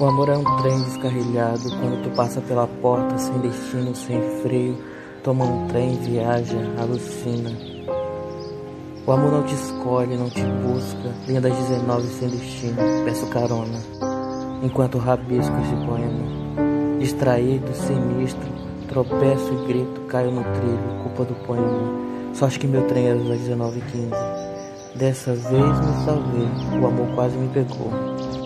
O amor é um trem descarrilhado quando tu passa pela porta sem destino, sem freio. Toma um trem, viaja, alucina. O amor não te escolhe, não te busca. Linha das 19 sem destino, peço carona. Enquanto rabisco esse poema. Distraído, sinistro, tropeço e grito, caio no trilho, culpa do poema. Só acho que meu trem era das 19h15. Dessa vez me salvei, o amor quase me pegou.